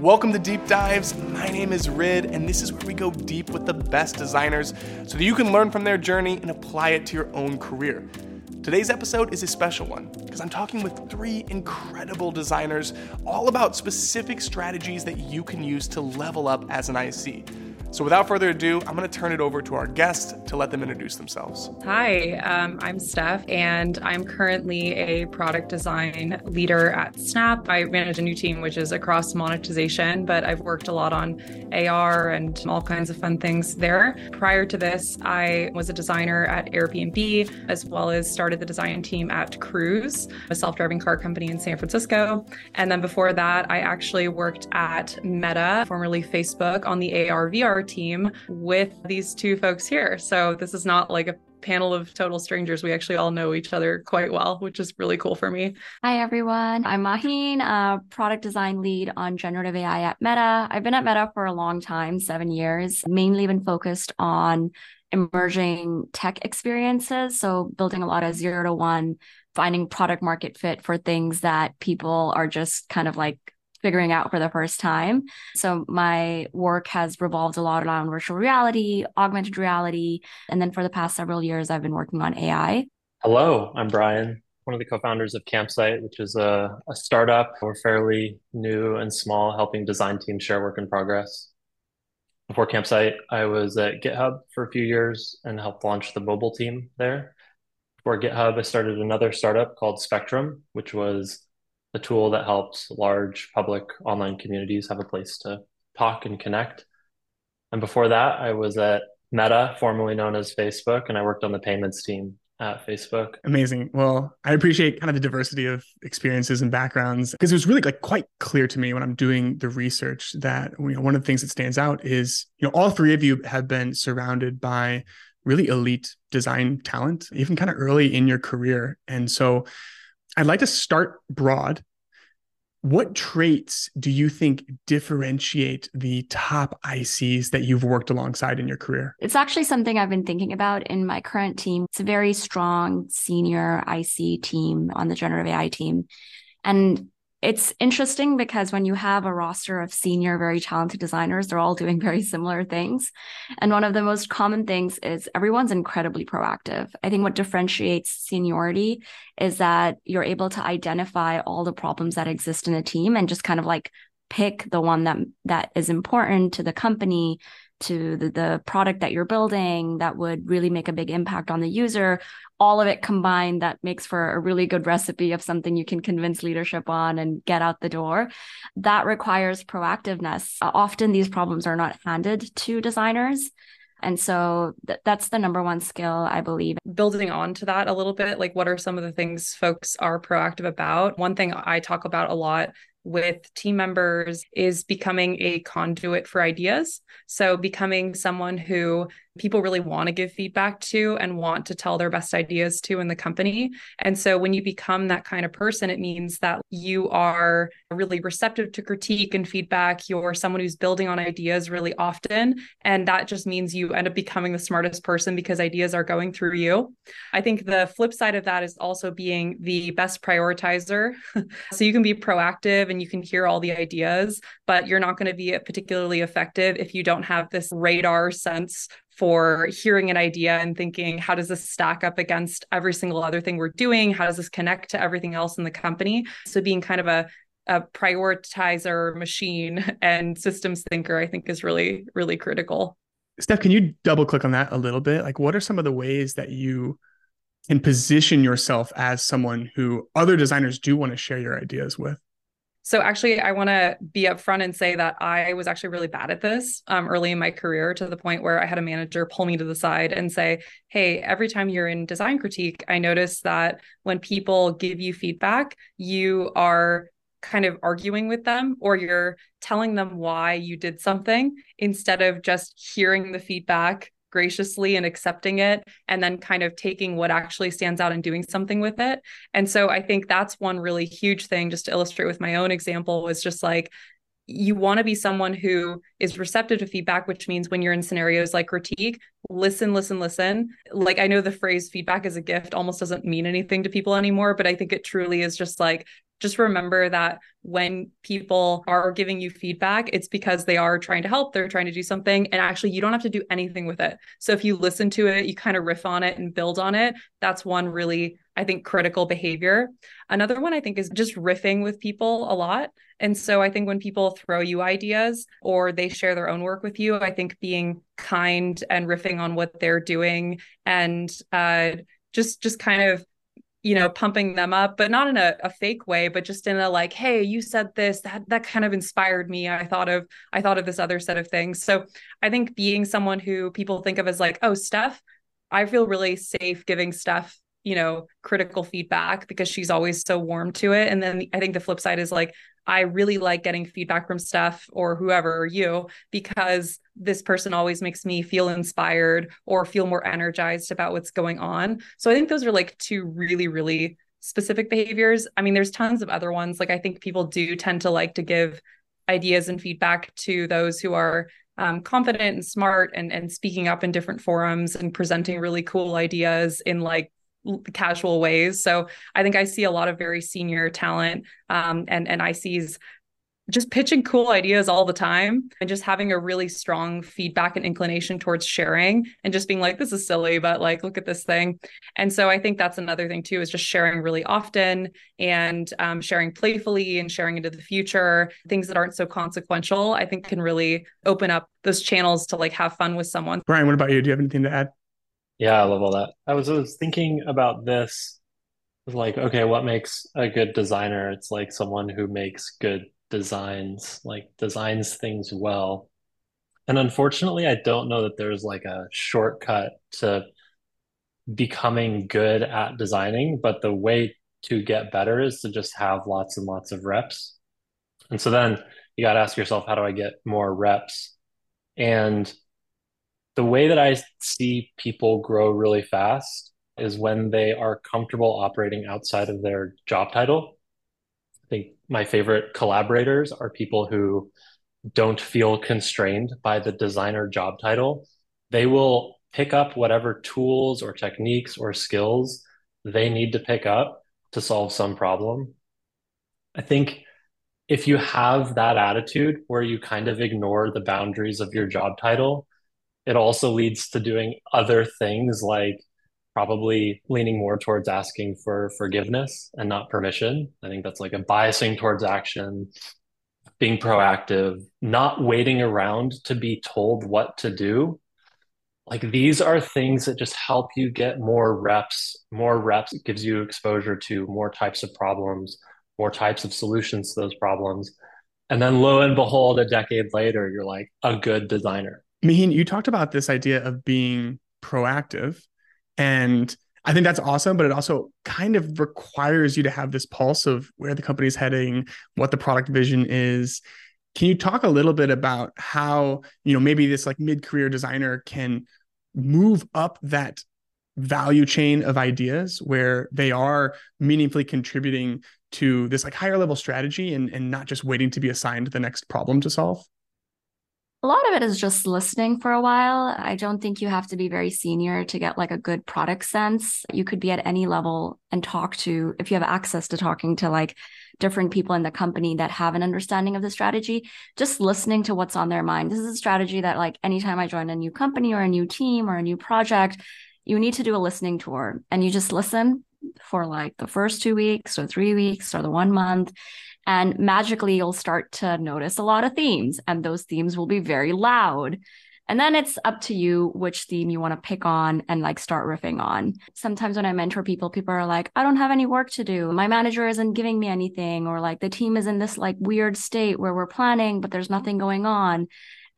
Welcome to Deep Dives. My name is Rid, and this is where we go deep with the best designers so that you can learn from their journey and apply it to your own career. Today's episode is a special one because I'm talking with three incredible designers all about specific strategies that you can use to level up as an IC. So, without further ado, I'm going to turn it over to our guest to let them introduce themselves. Hi, um, I'm Steph, and I'm currently a product design leader at Snap. I manage a new team, which is across monetization, but I've worked a lot on AR and all kinds of fun things there. Prior to this, I was a designer at Airbnb, as well as started the design team at Cruise, a self driving car company in San Francisco. And then before that, I actually worked at Meta, formerly Facebook, on the AR VR team with these two folks here. So this is not like a panel of total strangers. We actually all know each other quite well, which is really cool for me. Hi, everyone. I'm Maheen, a product design lead on generative AI at Meta. I've been at Meta for a long time, seven years, mainly been focused on emerging tech experiences. So building a lot of zero to one, finding product market fit for things that people are just kind of like figuring out for the first time. So my work has revolved a lot around virtual reality, augmented reality, and then for the past several years I've been working on AI. Hello, I'm Brian, one of the co-founders of Campsite, which is a, a startup. We're fairly new and small, helping design teams share work in progress. Before Campsite, I was at GitHub for a few years and helped launch the mobile team there. Before GitHub, I started another startup called Spectrum, which was a tool that helps large public online communities have a place to talk and connect. And before that, I was at Meta, formerly known as Facebook, and I worked on the payments team at Facebook. Amazing. Well, I appreciate kind of the diversity of experiences and backgrounds because it was really like quite clear to me when I'm doing the research that you know one of the things that stands out is you know all three of you have been surrounded by really elite design talent even kind of early in your career. And so I'd like to start broad. What traits do you think differentiate the top ICs that you've worked alongside in your career? It's actually something I've been thinking about in my current team. It's a very strong senior IC team on the generative AI team. And it's interesting because when you have a roster of senior, very talented designers, they're all doing very similar things. And one of the most common things is everyone's incredibly proactive. I think what differentiates seniority is that you're able to identify all the problems that exist in a team and just kind of like pick the one that that is important to the company to the, the product that you're building that would really make a big impact on the user all of it combined that makes for a really good recipe of something you can convince leadership on and get out the door that requires proactiveness often these problems are not handed to designers and so th- that's the number one skill, I believe. Building on to that a little bit, like what are some of the things folks are proactive about? One thing I talk about a lot with team members is becoming a conduit for ideas. So, becoming someone who people really want to give feedback to and want to tell their best ideas to in the company. And so, when you become that kind of person, it means that you are really receptive to critique and feedback. You're someone who's building on ideas really often. And that just means you end up becoming the smartest person because ideas are going through you. I think the flip side of that is also being the best prioritizer. so, you can be proactive and you can hear all the ideas, but you're not going to be particularly effective if you don't have this radar sense for hearing an idea and thinking, how does this stack up against every single other thing we're doing? How does this connect to everything else in the company? So, being kind of a a prioritizer machine and systems thinker, I think is really, really critical. Steph, can you double click on that a little bit? Like, what are some of the ways that you can position yourself as someone who other designers do want to share your ideas with? So actually, I want to be upfront and say that I was actually really bad at this um, early in my career to the point where I had a manager pull me to the side and say, "Hey, every time you're in design critique, I notice that when people give you feedback, you are kind of arguing with them or you're telling them why you did something instead of just hearing the feedback graciously and accepting it and then kind of taking what actually stands out and doing something with it. And so I think that's one really huge thing just to illustrate with my own example was just like you want to be someone who is receptive to feedback, which means when you're in scenarios like critique, listen, listen, listen. Like I know the phrase feedback is a gift almost doesn't mean anything to people anymore, but I think it truly is just like just remember that when people are giving you feedback, it's because they are trying to help, they're trying to do something. And actually, you don't have to do anything with it. So if you listen to it, you kind of riff on it and build on it. That's one really, I think, critical behavior. Another one I think is just riffing with people a lot. And so I think when people throw you ideas or they share their own work with you, I think being kind and riffing on what they're doing and uh, just just kind of you know pumping them up but not in a, a fake way but just in a like hey you said this that that kind of inspired me i thought of i thought of this other set of things. So i think being someone who people think of as like oh steph i feel really safe giving steph you know critical feedback because she's always so warm to it and then i think the flip side is like I really like getting feedback from Steph or whoever or you because this person always makes me feel inspired or feel more energized about what's going on. So I think those are like two really, really specific behaviors. I mean, there's tons of other ones. Like I think people do tend to like to give ideas and feedback to those who are um, confident and smart and and speaking up in different forums and presenting really cool ideas in like casual ways. So I think I see a lot of very senior talent um, and and ICs just pitching cool ideas all the time and just having a really strong feedback and inclination towards sharing and just being like this is silly but like look at this thing. And so i think that's another thing too is just sharing really often and um, sharing playfully and sharing into the future. Things that aren't so consequential i think can really open up those channels to like have fun with someone. Brian what about you? Do you have anything to add yeah, I love all that. I was, I was thinking about this like, okay, what makes a good designer? It's like someone who makes good designs, like designs things well. And unfortunately, I don't know that there's like a shortcut to becoming good at designing, but the way to get better is to just have lots and lots of reps. And so then you got to ask yourself, how do I get more reps? And the way that I see people grow really fast is when they are comfortable operating outside of their job title. I think my favorite collaborators are people who don't feel constrained by the designer job title. They will pick up whatever tools or techniques or skills they need to pick up to solve some problem. I think if you have that attitude where you kind of ignore the boundaries of your job title it also leads to doing other things like probably leaning more towards asking for forgiveness and not permission. I think that's like a biasing towards action, being proactive, not waiting around to be told what to do. Like these are things that just help you get more reps. More reps gives you exposure to more types of problems, more types of solutions to those problems. And then lo and behold, a decade later, you're like a good designer. Maheen, you talked about this idea of being proactive. And I think that's awesome, but it also kind of requires you to have this pulse of where the company is heading, what the product vision is. Can you talk a little bit about how, you know, maybe this like mid-career designer can move up that value chain of ideas where they are meaningfully contributing to this like higher level strategy and, and not just waiting to be assigned the next problem to solve? A lot of it is just listening for a while. I don't think you have to be very senior to get like a good product sense. You could be at any level and talk to, if you have access to talking to like different people in the company that have an understanding of the strategy, just listening to what's on their mind. This is a strategy that, like, anytime I join a new company or a new team or a new project, you need to do a listening tour and you just listen for like the first two weeks or three weeks or the one month and magically, you'll start to notice a lot of themes, and those themes will be very loud. And then it's up to you which theme you want to pick on and like start riffing on. Sometimes when I mentor people, people are like, I don't have any work to do. My manager isn't giving me anything, or like the team is in this like weird state where we're planning, but there's nothing going on.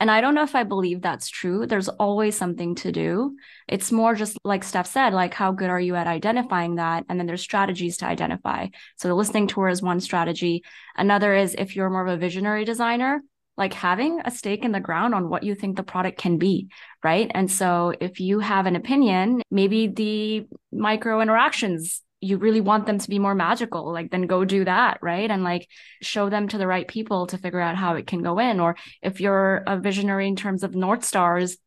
And I don't know if I believe that's true. There's always something to do. It's more just like Steph said, like how good are you at identifying that? And then there's strategies to identify. So the listening tour is one strategy. Another is if you're more of a visionary designer, like having a stake in the ground on what you think the product can be, right? And so if you have an opinion, maybe the micro interactions you really want them to be more magical like then go do that right and like show them to the right people to figure out how it can go in or if you're a visionary in terms of north stars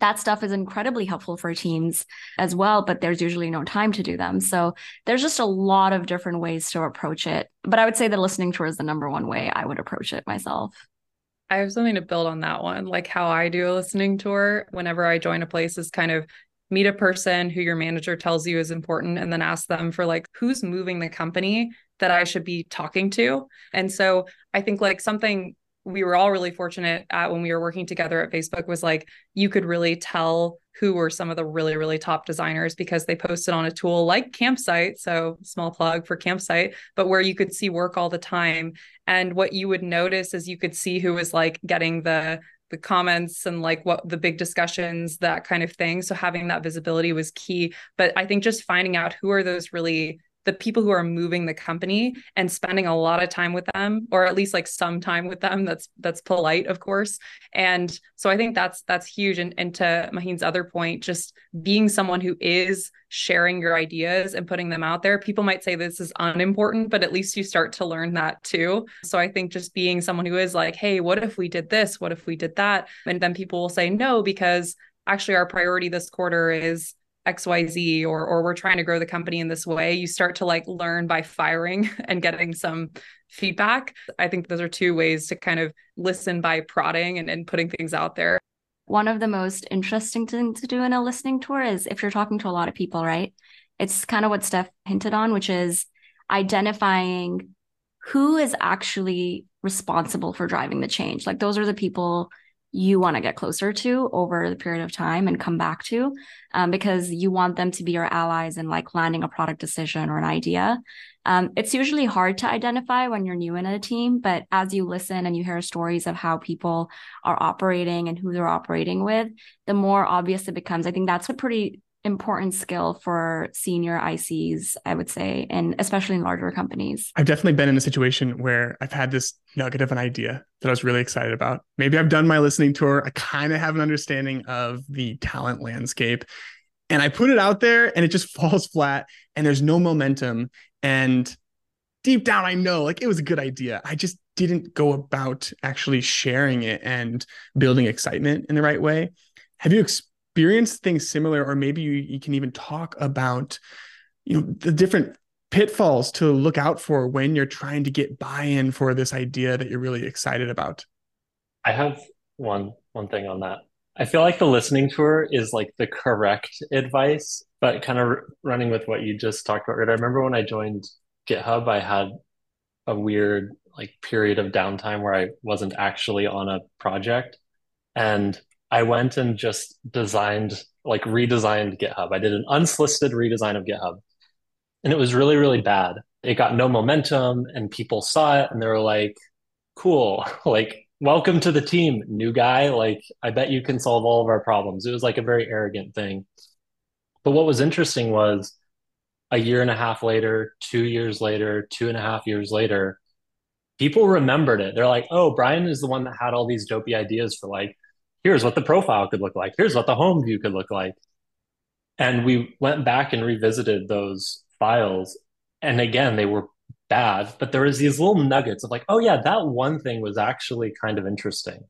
that stuff is incredibly helpful for teams as well, but there's usually no time to do them. So there's just a lot of different ways to approach it. But I would say the listening tour is the number one way I would approach it myself. I have something to build on that one. Like how I do a listening tour whenever I join a place is kind of meet a person who your manager tells you is important and then ask them for like who's moving the company that I should be talking to. And so I think like something we were all really fortunate at when we were working together at Facebook was like you could really tell who were some of the really really top designers because they posted on a tool like Campsite so small plug for Campsite but where you could see work all the time and what you would notice is you could see who was like getting the the comments and like what the big discussions that kind of thing. So having that visibility was key. But i think just finding out who are those really the people who are moving the company and spending a lot of time with them or at least like some time with them that's that's polite of course. And so i think that's that's huge. And, and to Maheen's other point just being someone who is sharing your ideas and putting them out there people might say this is unimportant but at least you start to learn that too. So i think just being someone who is like hey what if we did this? What if we did that? And then people will say no because actually our priority this quarter is xyz or or we're trying to grow the company in this way you start to like learn by firing and getting some feedback. I think those are two ways to kind of listen by prodding and, and putting things out there. One of the most interesting things to do in a listening tour is if you're talking to a lot of people right? It's kind of what steph hinted on which is identifying who is actually responsible for driving the change. Like those are the people you want to get closer to over the period of time and come back to um, because you want them to be your allies in like landing a product decision or an idea. Um, it's usually hard to identify when you're new in a team but as you listen and you hear stories of how people are operating and who they're operating with the more obvious it becomes. I think that's a pretty important skill for senior ICs, I would say, and especially in larger companies. I've definitely been in a situation where I've had this nugget of an idea that I was really excited about. Maybe I've done my listening tour. I kind of have an understanding of the talent landscape. And I put it out there and it just falls flat and there's no momentum. And deep down, I know like it was a good idea. I just didn't go about actually sharing it and building excitement in the right way. Have you? Experienced things similar, or maybe you, you can even talk about, you know, the different pitfalls to look out for when you're trying to get buy-in for this idea that you're really excited about. I have one one thing on that. I feel like the listening tour is like the correct advice, but kind of running with what you just talked about. Right? I remember when I joined GitHub, I had a weird like period of downtime where I wasn't actually on a project, and I went and just designed, like redesigned GitHub. I did an unsolicited redesign of GitHub. And it was really, really bad. It got no momentum and people saw it and they were like, cool, like, welcome to the team, new guy. Like, I bet you can solve all of our problems. It was like a very arrogant thing. But what was interesting was a year and a half later, two years later, two and a half years later, people remembered it. They're like, oh, Brian is the one that had all these dopey ideas for like here's what the profile could look like. Here's what the home view could look like. And we went back and revisited those files. And again, they were bad, but there was these little nuggets of like, oh yeah, that one thing was actually kind of interesting.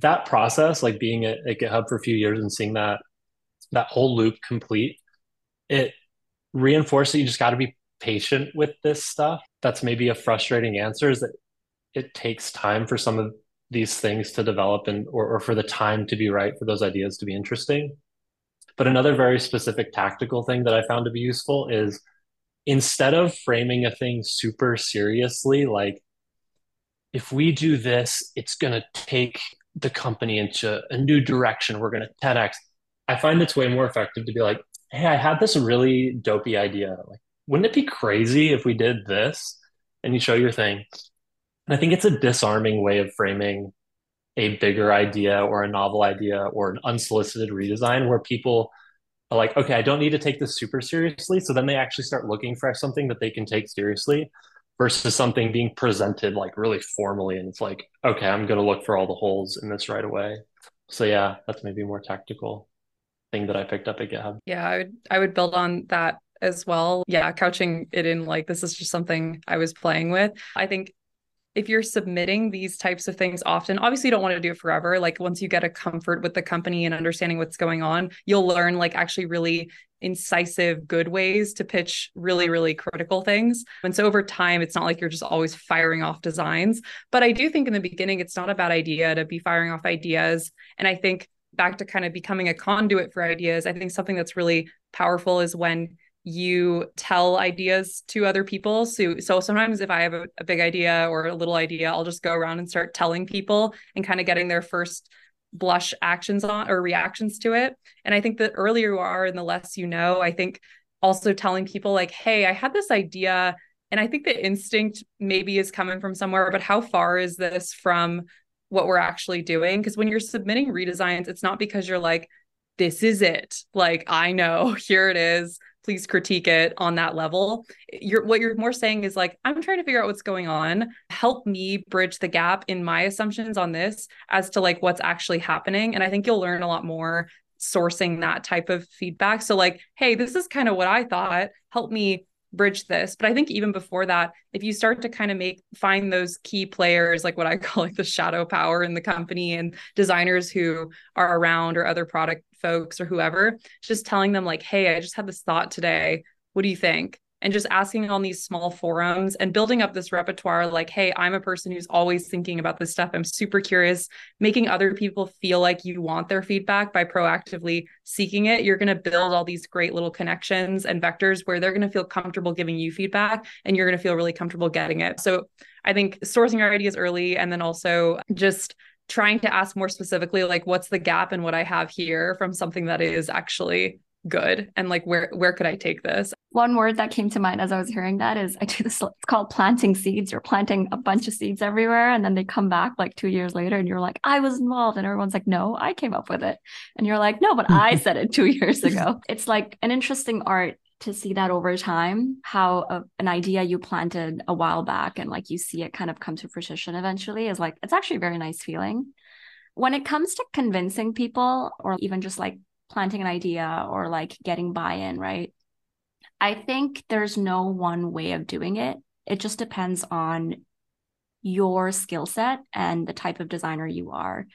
That process, like being at, at GitHub for a few years and seeing that that whole loop complete, it reinforced that you just got to be patient with this stuff. That's maybe a frustrating answer is that it takes time for some of these things to develop and or, or for the time to be right for those ideas to be interesting. But another very specific tactical thing that I found to be useful is instead of framing a thing super seriously, like if we do this, it's going to take the company into a new direction. We're going to 10x. I find it's way more effective to be like, hey, I had this really dopey idea. Like, wouldn't it be crazy if we did this? And you show your thing. And I think it's a disarming way of framing a bigger idea or a novel idea or an unsolicited redesign where people are like, okay, I don't need to take this super seriously. So then they actually start looking for something that they can take seriously versus something being presented like really formally. And it's like, okay, I'm going to look for all the holes in this right away. So yeah, that's maybe a more tactical thing that I picked up at GitHub. Yeah, I would I would build on that as well. Yeah, couching it in like this is just something I was playing with. I think if you're submitting these types of things often, obviously you don't want to do it forever. Like once you get a comfort with the company and understanding what's going on, you'll learn like actually really incisive, good ways to pitch really, really critical things. And so over time, it's not like you're just always firing off designs. But I do think in the beginning, it's not a bad idea to be firing off ideas. And I think back to kind of becoming a conduit for ideas, I think something that's really powerful is when you tell ideas to other people. So, so sometimes if I have a, a, big idea or a little idea, I'll just go around and start telling people and kind of getting their first blush actions on or reactions to it. And I think the earlier you are and the less you know, I think also telling people like, hey, I had this idea and I think the instinct maybe is coming from somewhere, but how far is this from what we're actually doing? Because when you're submitting redesigns, it's not because you're like, this is it. Like, I know, here it is please critique it on that level. You're what you're more saying is like i'm trying to figure out what's going on. Help me bridge the gap in my assumptions on this as to like what's actually happening. And i think you'll learn a lot more sourcing that type of feedback. So like hey this is kind of what i thought. Help me bridge this. But i think even before that if you start to kind of make find those key players like what i call like the shadow power in the company and designers who are around or other product folks or whoever just telling them like hey i just had this thought today. What do you think? And just asking on these small forums and building up this repertoire like hey i'm a person who's always thinking about this stuff. I'm super curious. Making other people feel like you want their feedback by proactively seeking it. You're going to build all these great little connections and vectors where they're going to feel comfortable giving you feedback and you're going to feel really comfortable getting it. So i think sourcing your ideas early and then also just trying to ask more specifically like what's the gap in what i have here from something that is actually good? And like where where could i take this? One word that came to mind as i was hearing that is i do this it's called planting seeds. You're planting a bunch of seeds everywhere and then they come back like two years later and you're like i was involved. And everyone's like no i came up with it. And you're like no but i said it two years ago. It's like an interesting art to see that over time how a, an idea you planted a while back and like you see it kind of come to fruition eventually is like it's actually a very nice feeling when it comes to convincing people or even just like planting an idea or like getting buy-in, right? I think there's no one way of doing it. It just depends on your skill set and the type of designer you are.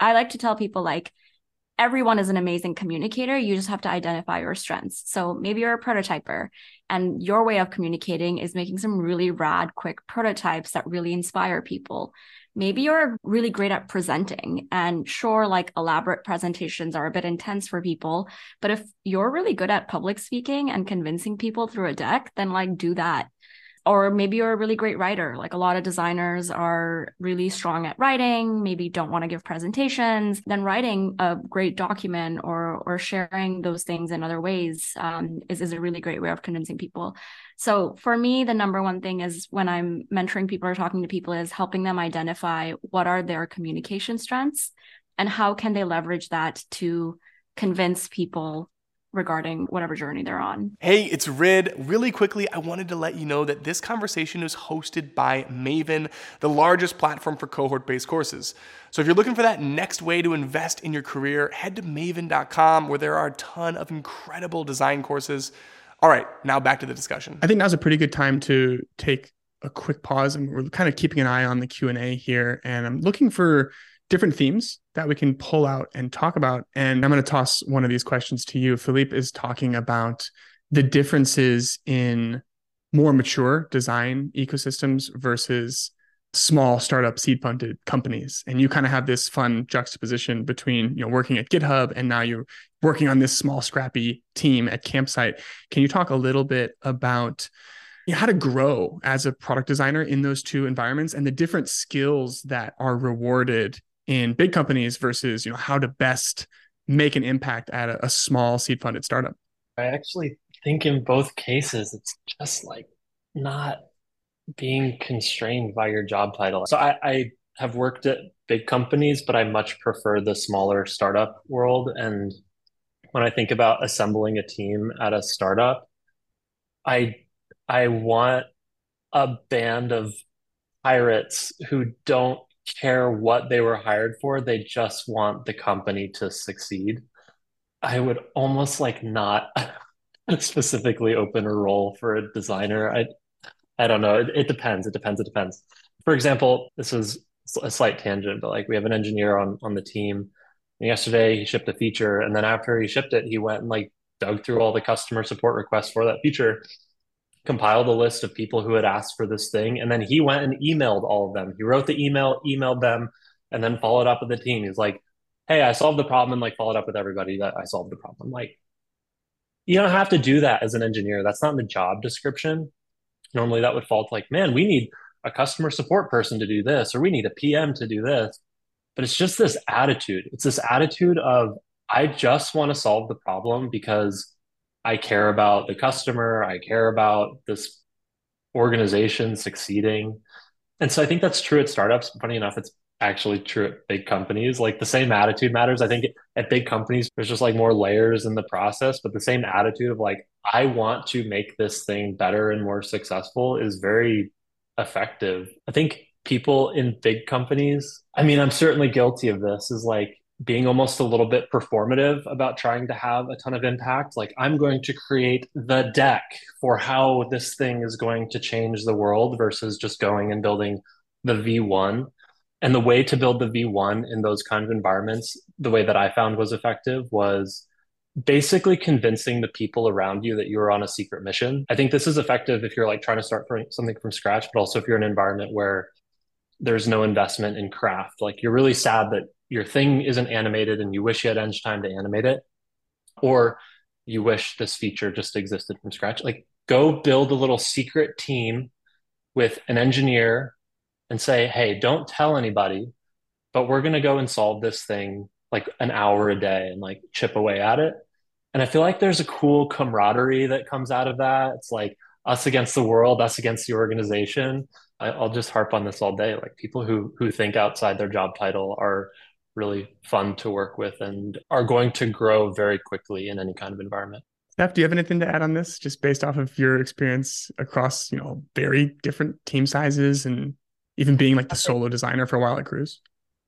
I like to tell people like everyone is an amazing communicator. You just have to identify your strengths. So maybe you're a prototyper and your way of communicating is making some really rad, quick prototypes that really inspire people maybe you're really great at presenting and sure like elaborate presentations are a bit intense for people but if you're really good at public speaking and convincing people through a deck then like do that or maybe you're a really great writer. Like a lot of designers are really strong at writing maybe don't want to give presentations then writing a great document or or sharing those things in other ways um, is, is a really great way of convincing people. So for me the number one thing is when i'm mentoring people or talking to people is helping them identify what are their communication strengths and how can they leverage that to convince people regarding whatever journey they're on. Hey, it's Rid. Really quickly, I wanted to let you know that this conversation is hosted by Maven, the largest platform for cohort based courses. So if you're looking for that next way to invest in your career, head to maven.com where there are a ton of incredible design courses. All right, now back to the discussion. I think now's a pretty good time to take a quick pause and we're kind of keeping an eye on the Q&A here and I'm looking for different themes that we can pull out and talk about. And I'm going to toss one of these questions to you. Philippe is talking about the differences in more mature design ecosystems versus small startup seed funded companies and you kind of have this fun juxtaposition between you know working at github and now you're working on this small scrappy team at campsite can you talk a little bit about you know, how to grow as a product designer in those two environments and the different skills that are rewarded in big companies versus you know how to best make an impact at a, a small seed funded startup. I actually think in both cases it's just like not being constrained by your job title. So I, I have worked at big companies but i much prefer the smaller startup world. And when i think about assembling a team at a startup i i want a band of pirates who don't care what they were hired for. They just want the company to succeed. I would almost like not specifically open a role for a designer. I I don't know. It, it depends. It depends. It depends. For example, this is a slight tangent, but like we have an engineer on on the team. And yesterday he shipped a feature, and then after he shipped it, he went and like dug through all the customer support requests for that feature, compiled a list of people who had asked for this thing, and then he went and emailed all of them. He wrote the email, emailed them, and then followed up with the team. He's like, "Hey, I solved the problem," and like followed up with everybody that I solved the problem. Like, you don't have to do that as an engineer. That's not in the job description. Normally, that would fall to like, man, we need a customer support person to do this, or we need a PM to do this. But it's just this attitude. It's this attitude of, I just want to solve the problem because I care about the customer, I care about this organization succeeding. And so I think that's true at startups. Funny enough, it's actually true at big companies. Like the same attitude matters. I think at big companies, there's just like more layers in the process, but the same attitude of like, I want to make this thing better and more successful is very effective. I think people in big companies, I mean, I'm certainly guilty of this, is like being almost a little bit performative about trying to have a ton of impact. Like, I'm going to create the deck for how this thing is going to change the world versus just going and building the V1. And the way to build the V1 in those kind of environments, the way that I found was effective was basically convincing the people around you that you're on a secret mission. I think this is effective if you're like trying to start something from scratch, but also if you're in an environment where there's no investment in craft. Like you're really sad that your thing isn't animated and you wish you had Engine time to animate it, or you wish this feature just existed from scratch. Like go build a little secret team with an engineer and say, hey, don't tell anybody, but we're going to go and solve this thing like an hour a day and like chip away at it. And I feel like there's a cool camaraderie that comes out of that. It's like us against the world, us against the organization. I, will just harp on this all day. Like people who who think outside their job title are really fun to work with and are going to grow very quickly in any kind of environment. Steph, do you have anything to add on this, just based off of your experience across, you know, very different team sizes and even being like the solo designer for a while at Cruise?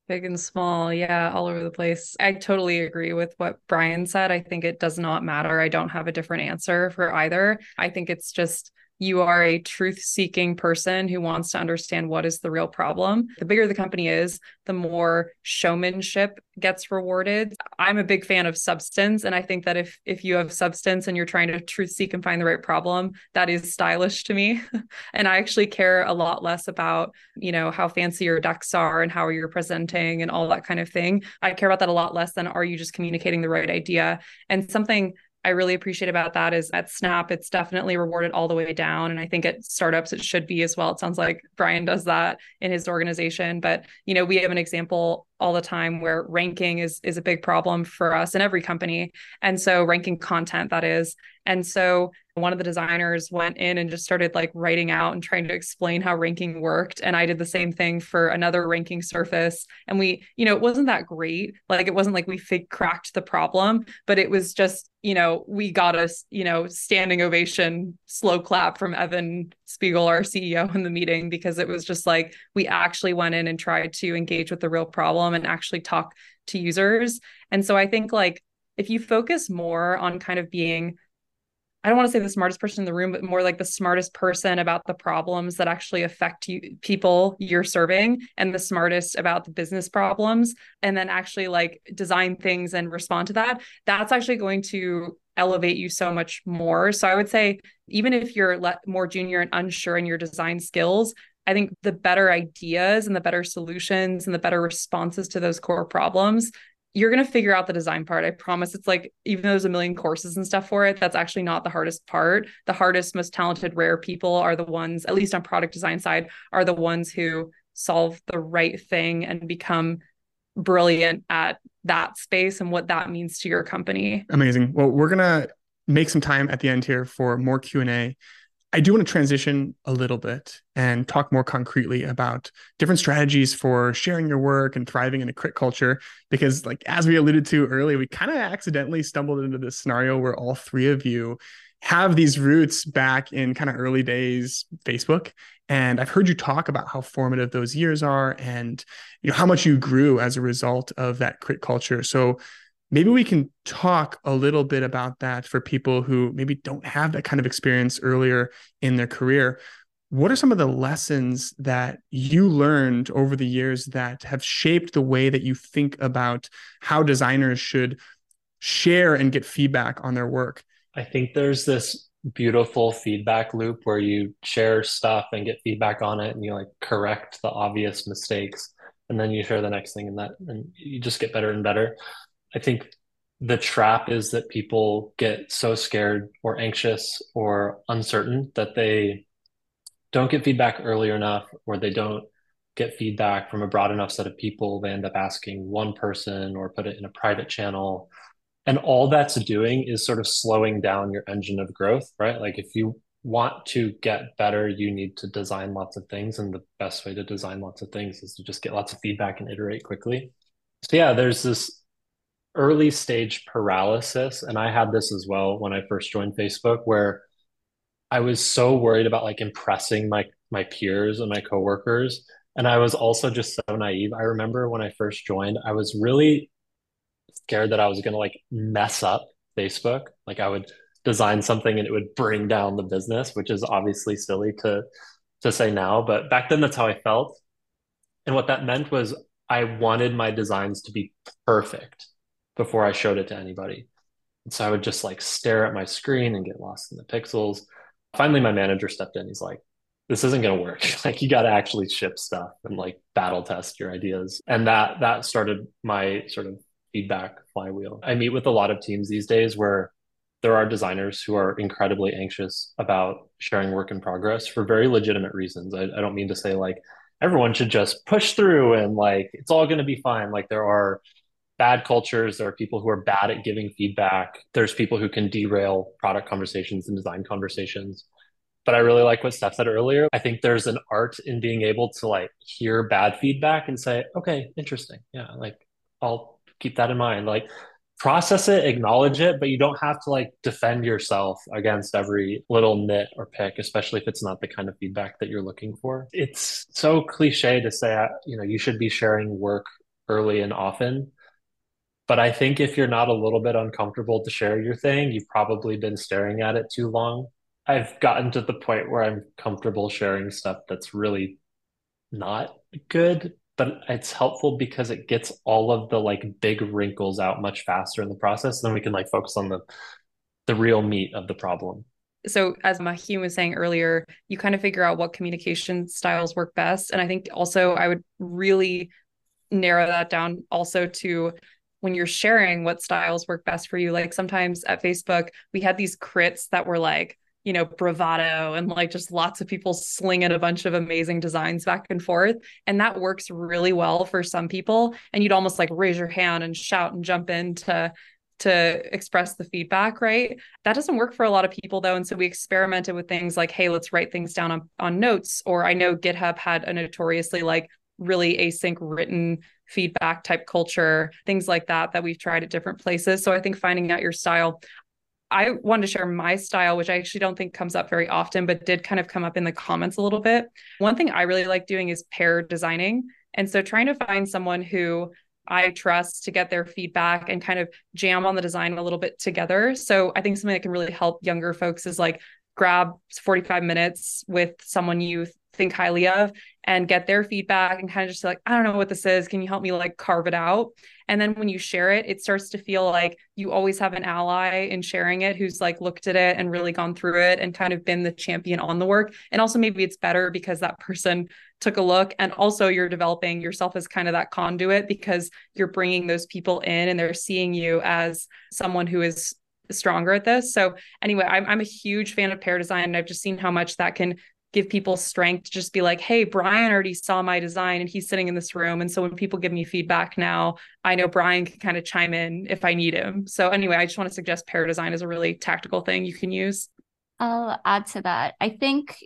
Big and small, yeah, all over the place. I totally agree with what Brian said. I think it does not matter. I don't have a different answer for either. I think it's just you are a truth seeking person who wants to understand what is the real problem. The bigger the company is, the more showmanship gets rewarded. I'm a big fan of substance and I think that if if you have substance and you're trying to truth seek and find the right problem, that is stylish to me. and I actually care a lot less about, you know, how fancy your decks are and how you're presenting and all that kind of thing. I care about that a lot less than are you just communicating the right idea? And something I really appreciate about that is at Snap, it's definitely rewarded all the way down. And I think at startups, it should be as well. It sounds like Brian does that in his organization. But, you know, we have an example all the time where ranking is is a big problem for us in every company and so ranking content that is. And so one of the designers went in and just started like writing out and trying to explain how ranking worked and i did the same thing for another ranking surface and we you know it wasn't that great like it wasn't like we fig- cracked the problem but it was just you know we got a you know standing ovation slow clap from evan spiegel our ceo in the meeting because it was just like we actually went in and tried to engage with the real problem and actually talk to users and so i think like if you focus more on kind of being I don't want to say the smartest person in the room, but more like the smartest person about the problems that actually affect you, people you're serving, and the smartest about the business problems, and then actually like design things and respond to that. That's actually going to elevate you so much more. So I would say, even if you're le- more junior and unsure in your design skills, I think the better ideas and the better solutions and the better responses to those core problems you're going to figure out the design part. I promise. It's like, even though there's a million courses and stuff for it, that's actually not the hardest part. The hardest, most talented, rare people are the ones, at least on product design side, are the ones who solve the right thing and become brilliant at that space and what that means to your company. Amazing. Well, we're to make some time at the end here for more Q&A. I do want to transition a little bit and talk more concretely about different strategies for sharing your work and thriving in a crit culture. Because, like as we alluded to earlier, we kind of accidentally stumbled into this scenario where all three of you have these roots back in kind of early days Facebook. And I've heard you talk about how formative those years are and you know how much you grew as a result of that crit culture. So maybe we can talk a little bit about that for people who maybe don't have that kind of experience earlier in their career what are some of the lessons that you learned over the years that have shaped the way that you think about how designers should share and get feedback on their work? I think there's this beautiful feedback loop where you share stuff and get feedback on it and you like correct the obvious mistakes and then you share the next thing and that and you just get better and better. I think the trap is that people get so scared or anxious or uncertain that they don't get feedback early enough or they don't get feedback from a broad enough set of people they end up asking one person or put it in a private channel and all that's doing is sort of slowing down your engine of growth right? Like if you want to get better you need to design lots of things. And the best way to design lots of things is to just get lots of feedback and iterate quickly. So yeah there's this early stage paralysis. And i had this as well when i first joined facebook where i was so worried about like impressing my my peers and my coworkers. And i was also just so naive. I remember when i first joined i was really scared that i was going to like mess up facebook like i would design something and it would bring down the business which is obviously silly to to say now but back then that's how i felt and what that meant was i wanted my designs to be perfect before I showed it to anybody. And so I would just like stare at my screen and get lost in the pixels. Finally, my manager stepped in. He's like, this isn't going to work. like you got to actually ship stuff and like battle test your ideas. And that, that started my sort of feedback flywheel. I meet with a lot of teams these days where there are designers who are incredibly anxious about sharing work in progress for very legitimate reasons. I, I don't mean to say like everyone should just push through and like it's all going to be fine. Like there are bad cultures. There are people who are bad at giving feedback. There's people who can derail product conversations and design conversations. But I really like what Steph said earlier. I think there's an art in being able to like hear bad feedback and say, okay, interesting. Yeah, like I'll keep that in mind. Like process it, acknowledge it, but you don't have to like defend yourself against every little nit or pick, especially if it's not the kind of feedback that you're looking for. It's so cliche to say, uh, you know, you should be sharing work early and often but I think if you're not a little bit uncomfortable to share your thing, you've probably been staring at it too long. I've gotten to the point where I'm comfortable sharing stuff that's really not good, but it's helpful because it gets all of the like big wrinkles out much faster in the process. Then we can like focus on the the real meat of the problem. So as Maheen was saying earlier, you kind of figure out what communication styles work best. And I think also I would really narrow that down also to when you're sharing what styles work best for you. Like sometimes at Facebook, we had these crits that were like, you know, bravado and like just lots of people slinging a bunch of amazing designs back and forth. And that works really well for some people. And you'd almost like raise your hand and shout and jump in to to express the feedback, right? That doesn't work for a lot of people though. And so we experimented with things like, hey, let's write things down on, on notes. Or I know GitHub had a notoriously like really async written feedback type culture, things like that, that we've tried at different places. So I think finding out your style. I wanted to share my style, which I actually don't think comes up very often, but did kind of come up in the comments a little bit. One thing I really like doing is pair designing. And so trying to find someone who I trust to get their feedback and kind of jam on the design a little bit together. So I think something that can really help younger folks is like grab 45 minutes with someone you think highly of and get their feedback and kind of just like, I don't know what this is. Can you help me like carve it out? And then when you share it, it starts to feel like you always have an ally in sharing it who's like looked at it and really gone through it and kind of been the champion on the work. And also, maybe it's better because that person took a look. And also, you're developing yourself as kind of that conduit because you're bringing those people in and they're seeing you as someone who is stronger at this. So anyway, I'm, I'm a huge fan of pair design. And I've just seen how much that can give people strength to just be like, hey, Brian already saw my design and he's sitting in this room. And so when people give me feedback now, I know Brian can kind of chime in if I need him. So anyway, I just want to suggest pair design is a really tactical thing you can use. I'll add to that. I think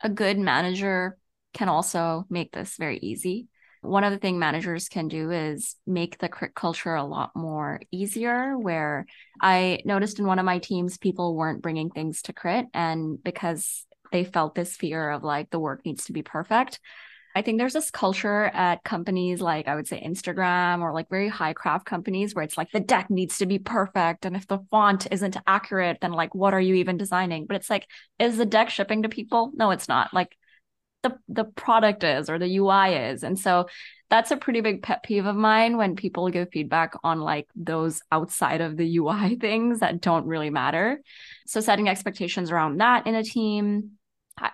a good manager can also make this very easy. One of the things managers can do is make the crit culture a lot more easier. Where I noticed in one of my teams, people weren't bringing things to crit. And because they felt this fear of like the work needs to be perfect. I think there's this culture at companies like I would say Instagram or like very high craft companies where it's like the deck needs to be perfect. And if the font isn't accurate, then like what are you even designing? But it's like, is the deck shipping to people? No, it's not. Like the the product is or the UI is. And so that's a pretty big pet peeve of mine when people give feedback on like those outside of the UI things that don't really matter. So setting expectations around that in a team,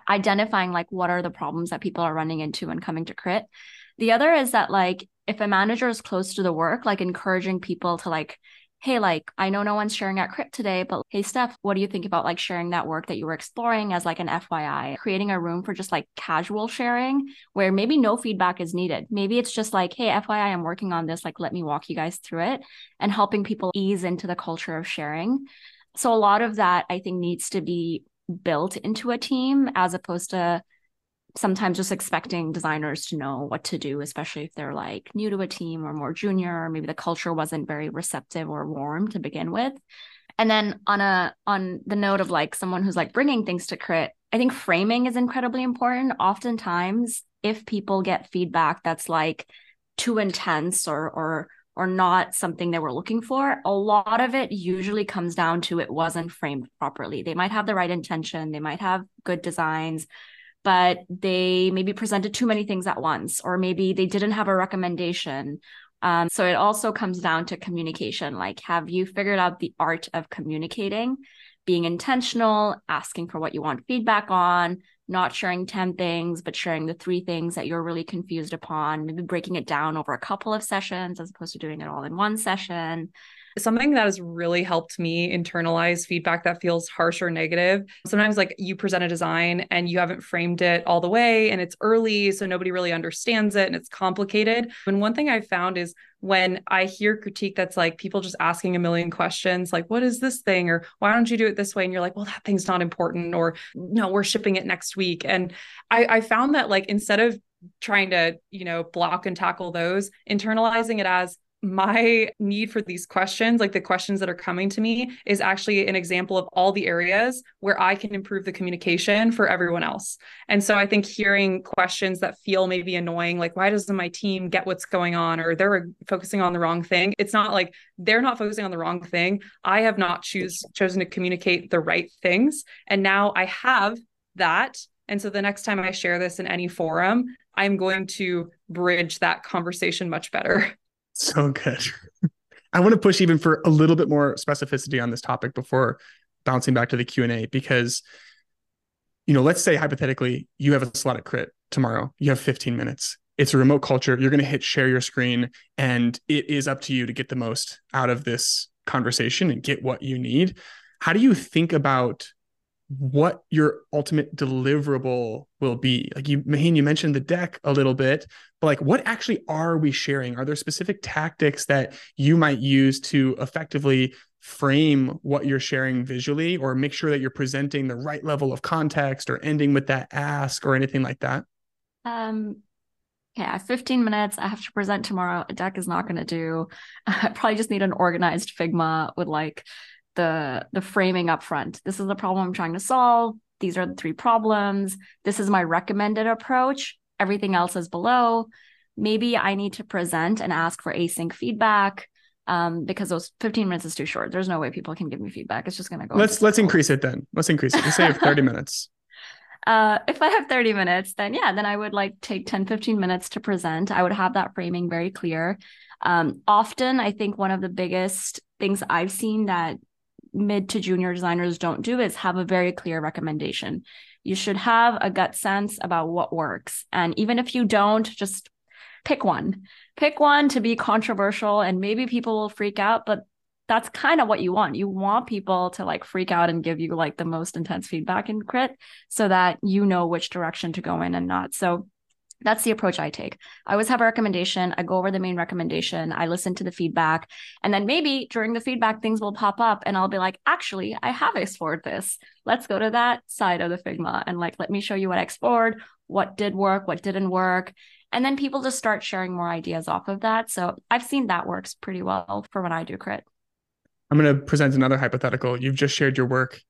identifying like what are the problems that people are running into when coming to crit. The other is that like if a manager is close to the work, like encouraging people to like hey, like, I know no one's sharing at Crit today, but hey, Steph, what do you think about like sharing that work that you were exploring as like an FYI, creating a room for just like casual sharing where maybe no feedback is needed. Maybe it's just like, hey, FYI, I'm working on this. Like, let me walk you guys through it and helping people ease into the culture of sharing. So a lot of that I think needs to be built into a team as opposed to sometimes just expecting designers to know what to do, especially if they're like new to a team or more junior, or maybe the culture wasn't very receptive or warm to begin with. And then on a on the note of like someone who's like bringing things to crit, I think framing is incredibly important. Oftentimes, if people get feedback that's like too intense or or or not something they were looking for, a lot of it usually comes down to it wasn't framed properly. They might have the right intention, they might have good designs, but they maybe presented too many things at once, or maybe they didn't have a recommendation. Um, so it also comes down to communication. Like, have you figured out the art of communicating, being intentional, asking for what you want feedback on, not sharing 10 things, but sharing the three things that you're really confused upon, maybe breaking it down over a couple of sessions as opposed to doing it all in one session. Something that has really helped me internalize feedback that feels harsh or negative. Sometimes, like you present a design and you haven't framed it all the way, and it's early, so nobody really understands it and it's complicated. And one thing I've found is when I hear critique that's like people just asking a million questions, like, what is this thing? Or why don't you do it this way? And you're like, well, that thing's not important. Or no, we're shipping it next week. And I, I found that like instead of trying to, you know, block and tackle those, internalizing it as my need for these questions, like the questions that are coming to me, is actually an example of all the areas where I can improve the communication for everyone else. And so I think hearing questions that feel maybe annoying, like, why doesn't my team get what's going on? Or they're focusing on the wrong thing. It's not like they're not focusing on the wrong thing. I have not choose chosen to communicate the right things. And now I have that. And so the next time I share this in any forum, I'm going to bridge that conversation much better. So good. I want to push even for a little bit more specificity on this topic before bouncing back to the Q&A because you know, let's say hypothetically you have a slot at crit tomorrow. You have 15 minutes. It's a remote culture. You're going to hit share your screen and it is up to you to get the most out of this conversation and get what you need. How do you think about what your ultimate deliverable will be. Like you, Maheen, you mentioned the deck a little bit, but like what actually are we sharing? Are there specific tactics that you might use to effectively frame what you're sharing visually or make sure that you're presenting the right level of context or ending with that ask or anything like that? Um, okay, I have 15 minutes. I have to present tomorrow. A deck is not going to do. I probably just need an organized Figma with like the the framing up front. This is the problem I'm trying to solve. These are the three problems. This is my recommended approach. Everything else is below. Maybe I need to present and ask for async feedback um, because those 15 minutes is too short. There's no way people can give me feedback. It's just going to go. Let's let's increase it then. Let's increase it. Let's say 30 minutes. Uh, if I have 30 minutes, then yeah, then I would like take 10, 15 minutes to present. I would have that framing very clear. Um, often, I think one of the biggest things I've seen that mid to junior designers don't do is have a very clear recommendation. You should have a gut sense about what works. And even if you don't, just pick one. Pick one to be controversial and maybe people will freak out, but that's kind of what you want. You want people to like freak out and give you like the most intense feedback in crit so that you know which direction to go in and not. So that's the approach I take. I always have a recommendation. I go over the main recommendation. I listen to the feedback. And then maybe during the feedback, things will pop up and I'll be like, actually, I have explored this. Let's go to that side of the Figma and like, let me show you what I explored, what did work, what didn't work. And then people just start sharing more ideas off of that. So I've seen that works pretty well for when I do crit. I'm going to present another hypothetical. You've just shared your work,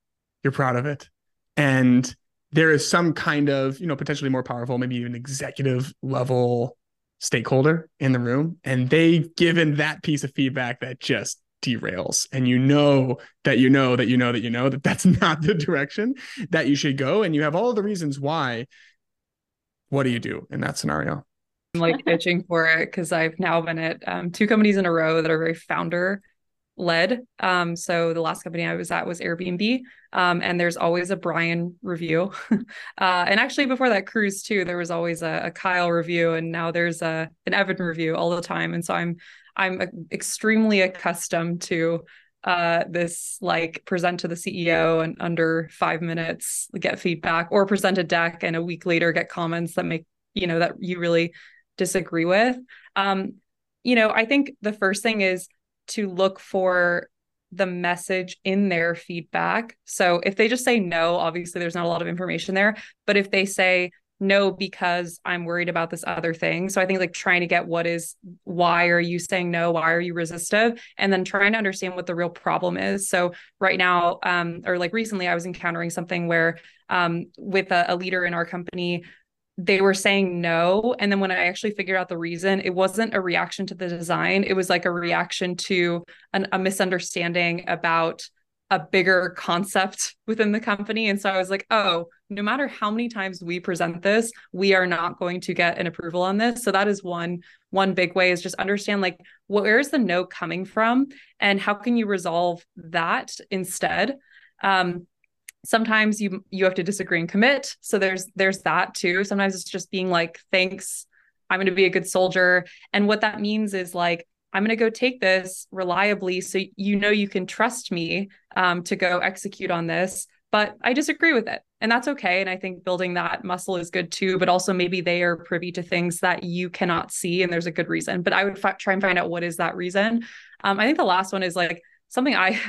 you're proud of it. And there is some kind of, you know, potentially more powerful, maybe even executive level stakeholder in the room. And they've given that piece of feedback that just derails. And you know that you know that you know that you know that that's not the direction that you should go. And you have all the reasons why. What do you do in that scenario? I'm like itching for it because I've now been at um, two companies in a row that are very founder led. Um, so the last company I was at was Airbnb, um, and there's always a Brian review. uh, and actually, before that Cruise too, there was always a, a, Kyle review, and now there's a an Evan review all the time. And so I'm I'm extremely accustomed to uh, this like present to the CEO and under five minutes get feedback, or present a deck and a week later get comments that make you know that you really disagree with. Um, you know, I think the first thing is to look for the message in their feedback. So if they just say no, obviously there's not a lot of information there. But if they say no because I'm worried about this other thing. So I think like trying to get what is why are you saying no? Why are you resistive? And then trying to understand what the real problem is. So right now, um, or like recently, I was encountering something where um, with a, a leader in our company they were saying no. And then when I actually figured out the reason, it wasn't a reaction to the design. It was like a reaction to an, a misunderstanding about a bigger concept within the company. And so I was like, oh, no matter how many times we present this, we are not going to get an approval on this. So that is one one big way is just understand like where is the no coming from and how can you resolve that instead. Um, sometimes you you have to disagree and commit. So there's there's that too. Sometimes it's just being like thanks. I'm going to be a good soldier. And what that means is like i'm going to go take this reliably so you know you can trust me um, to go execute on this. But i disagree with it and that's okay and i think building that muscle is good too but also maybe they are privy to things that you cannot see and there's a good reason. But i would f- try and find out what is that reason. Um, i think the last one is like something i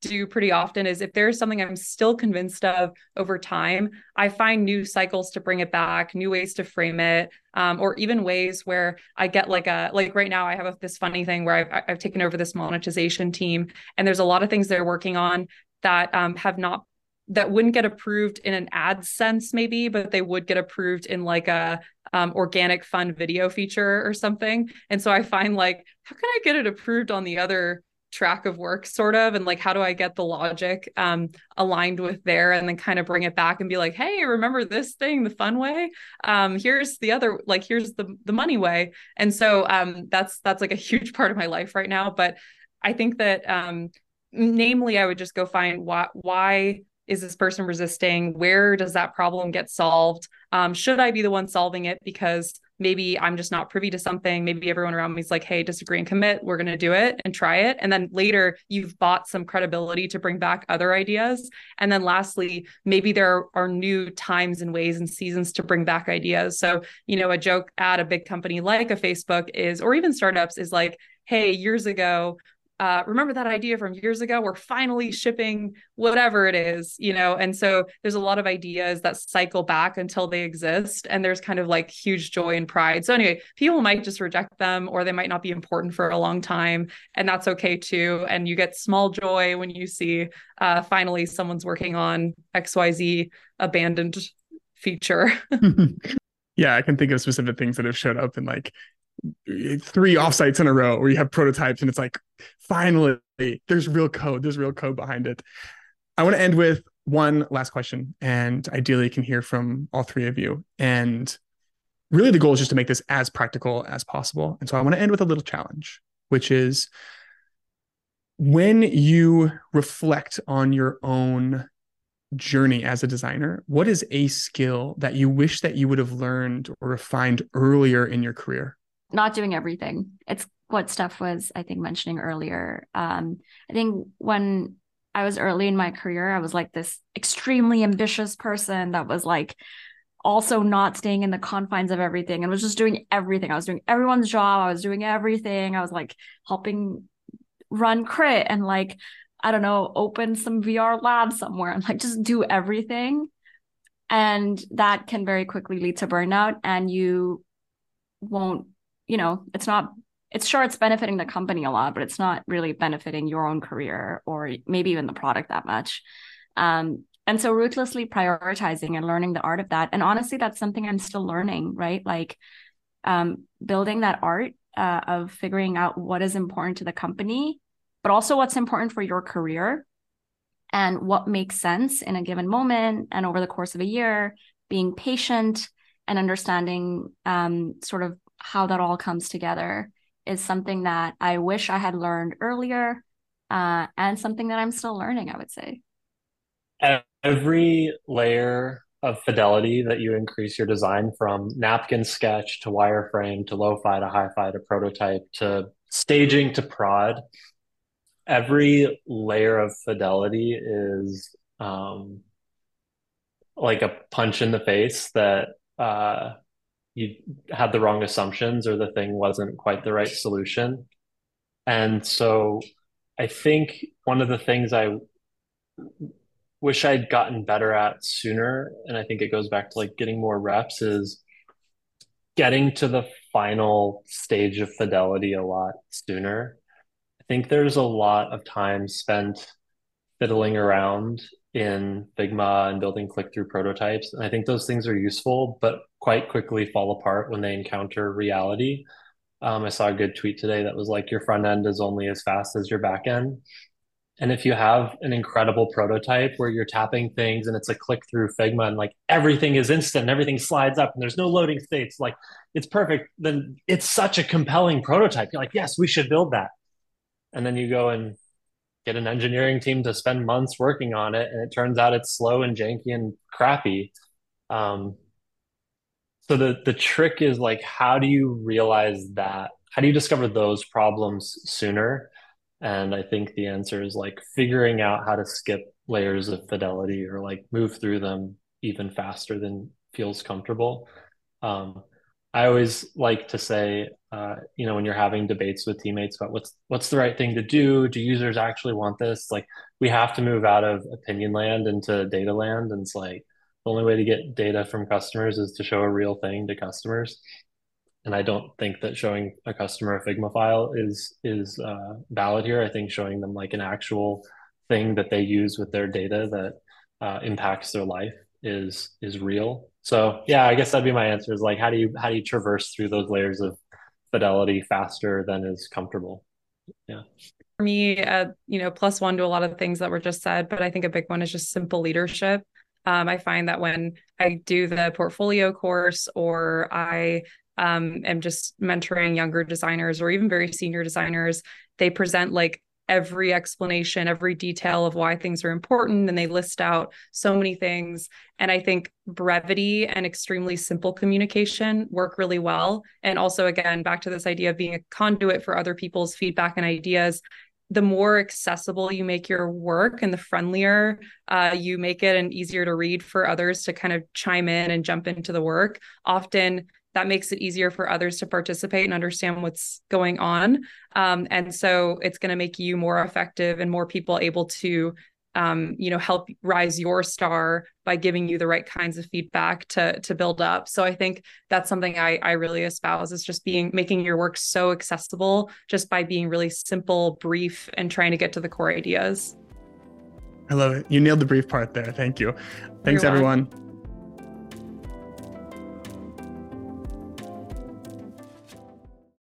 do pretty often is if there's something I'm still convinced of over time, I find new cycles to bring it back, new ways to frame it, um, or even ways where I get like a like right now I have a, this funny thing where I've I've taken over this monetization team, and there's a lot of things they're working on that um, have not that wouldn't get approved in an ad sense maybe but they would get approved in like a um, organic fun video feature or something. And so i find like how can i get it approved on the other track of work sort of and like how do i get the logic um aligned with there and then kind of bring it back and be like hey remember this thing the fun way? Um here's the other like here's the the money way. And so um that's that's like a huge part of my life right now but i think that um namely i would just go find why why is this person resisting? Where does that problem get solved? Um, should i be the one solving it? Because maybe I'm just not privy to something. Maybe everyone around me is like, hey, disagree and commit. We're going to do it and try it. And then later, you've bought some credibility to bring back other ideas. And then lastly, maybe there are new times and ways and seasons to bring back ideas. So, you know, a joke at a big company like a Facebook is, or even startups is like, hey, years ago, uh, remember that idea from years ago? We're finally shipping whatever it is, you know? And so there's a lot of ideas that cycle back until they exist. And there's kind of like huge joy and pride. So, anyway, people might just reject them or they might not be important for a long time. And that's okay too. And you get small joy when you see uh, finally someone's working on XYZ abandoned feature. yeah, I can think of specific things that have showed up in like three offsites in a row where you have prototypes and it's like finally there's real code there's real code behind it. I want to end with one last question and ideally can hear from all three of you. And really the goal is just to make this as practical as possible. And so i want to end with a little challenge which is when you reflect on your own journey as a designer what is a skill that you wish that you would have learned or refined earlier in your career not doing everything. It's what Steph was, I think, mentioning earlier. Um, I think when I was early in my career, I was like this extremely ambitious person that was like also not staying in the confines of everything and was just doing everything. I was doing everyone's job. I was doing everything. I was like helping run crit and like, I don't know, open some VR lab somewhere and like just do everything. And that can very quickly lead to burnout and you won't you know, it's not it's sure it's benefiting the company a lot, but it's not really benefiting your own career or maybe even the product that much. Um, and so ruthlessly prioritizing and learning the art of that and honestly that's something i'm still learning right like um, building that art uh, of figuring out what is important to the company but also what's important for your career and what makes sense in a given moment and over the course of a year being patient and understanding um, sort of how that all comes together is something that i wish i had learned earlier uh, and something that i'm still learning i would say. Every layer of fidelity that you increase your design from napkin sketch to wireframe to lo-fi to hi-fi to prototype to staging to prod every layer of fidelity is um, like a punch in the face that uh, you had the wrong assumptions or the thing wasn't quite the right solution and so i think one of the things i wish I'd gotten better at sooner. And I think it goes back to like getting more reps is getting to the final stage of fidelity a lot sooner. I think there's a lot of time spent fiddling around in Figma and building click through prototypes. And I think those things are useful, but quite quickly fall apart when they encounter reality. Um, I saw a good tweet today that was like, your front end is only as fast as your back end. And if you have an incredible prototype where you're tapping things and it's a click through Figma and like everything is instant and everything slides up and there's no loading states, like it's perfect, then it's such a compelling prototype. You're like, yes, we should build that. And then you go and get an engineering team to spend months working on it. And it turns out it's slow and janky and crappy. Um, so the, the trick is like, how do you realize that? How do you discover those problems sooner? And I think the answer is like figuring out how to skip layers of fidelity or like move through them even faster than feels comfortable. Um, I always like to say, uh, you know, when you're having debates with teammates about what's what's the right thing to do, do users actually want this? Like, we have to move out of opinion land into data land, and it's like the only way to get data from customers is to show a real thing to customers and I don't think that showing a customer a Figma file is is uh, valid here. I think showing them like an actual thing that they use with their data that uh, impacts their life is is real. So yeah, I guess that'd be my answer. Is like how do you how do you traverse through those layers of fidelity faster than is comfortable? Yeah. For me, uh, you know, plus one to a lot of things that were just said, but I think a big one is just simple leadership. Um, I find that when I do the portfolio course or I um, am just mentoring younger designers or even very senior designers, they present like every explanation, every detail of why things are important, and they list out so many things. And I think brevity and extremely simple communication work really well. And also, again, back to this idea of being a conduit for other people's feedback and ideas. The more accessible you make your work and the friendlier uh, you make it and easier to read for others to kind of chime in and jump into the work, often that makes it easier for others to participate and understand what's going on. Um, and so it's going to make you more effective and more people able to, um, you know, help rise your star by giving you the right kinds of feedback to to build up. So I think that's something I I really espouse is just being making your work so accessible just by being really simple, brief, and trying to get to the core ideas. I love it. You nailed the brief part there. Thank you. Thanks, everyone.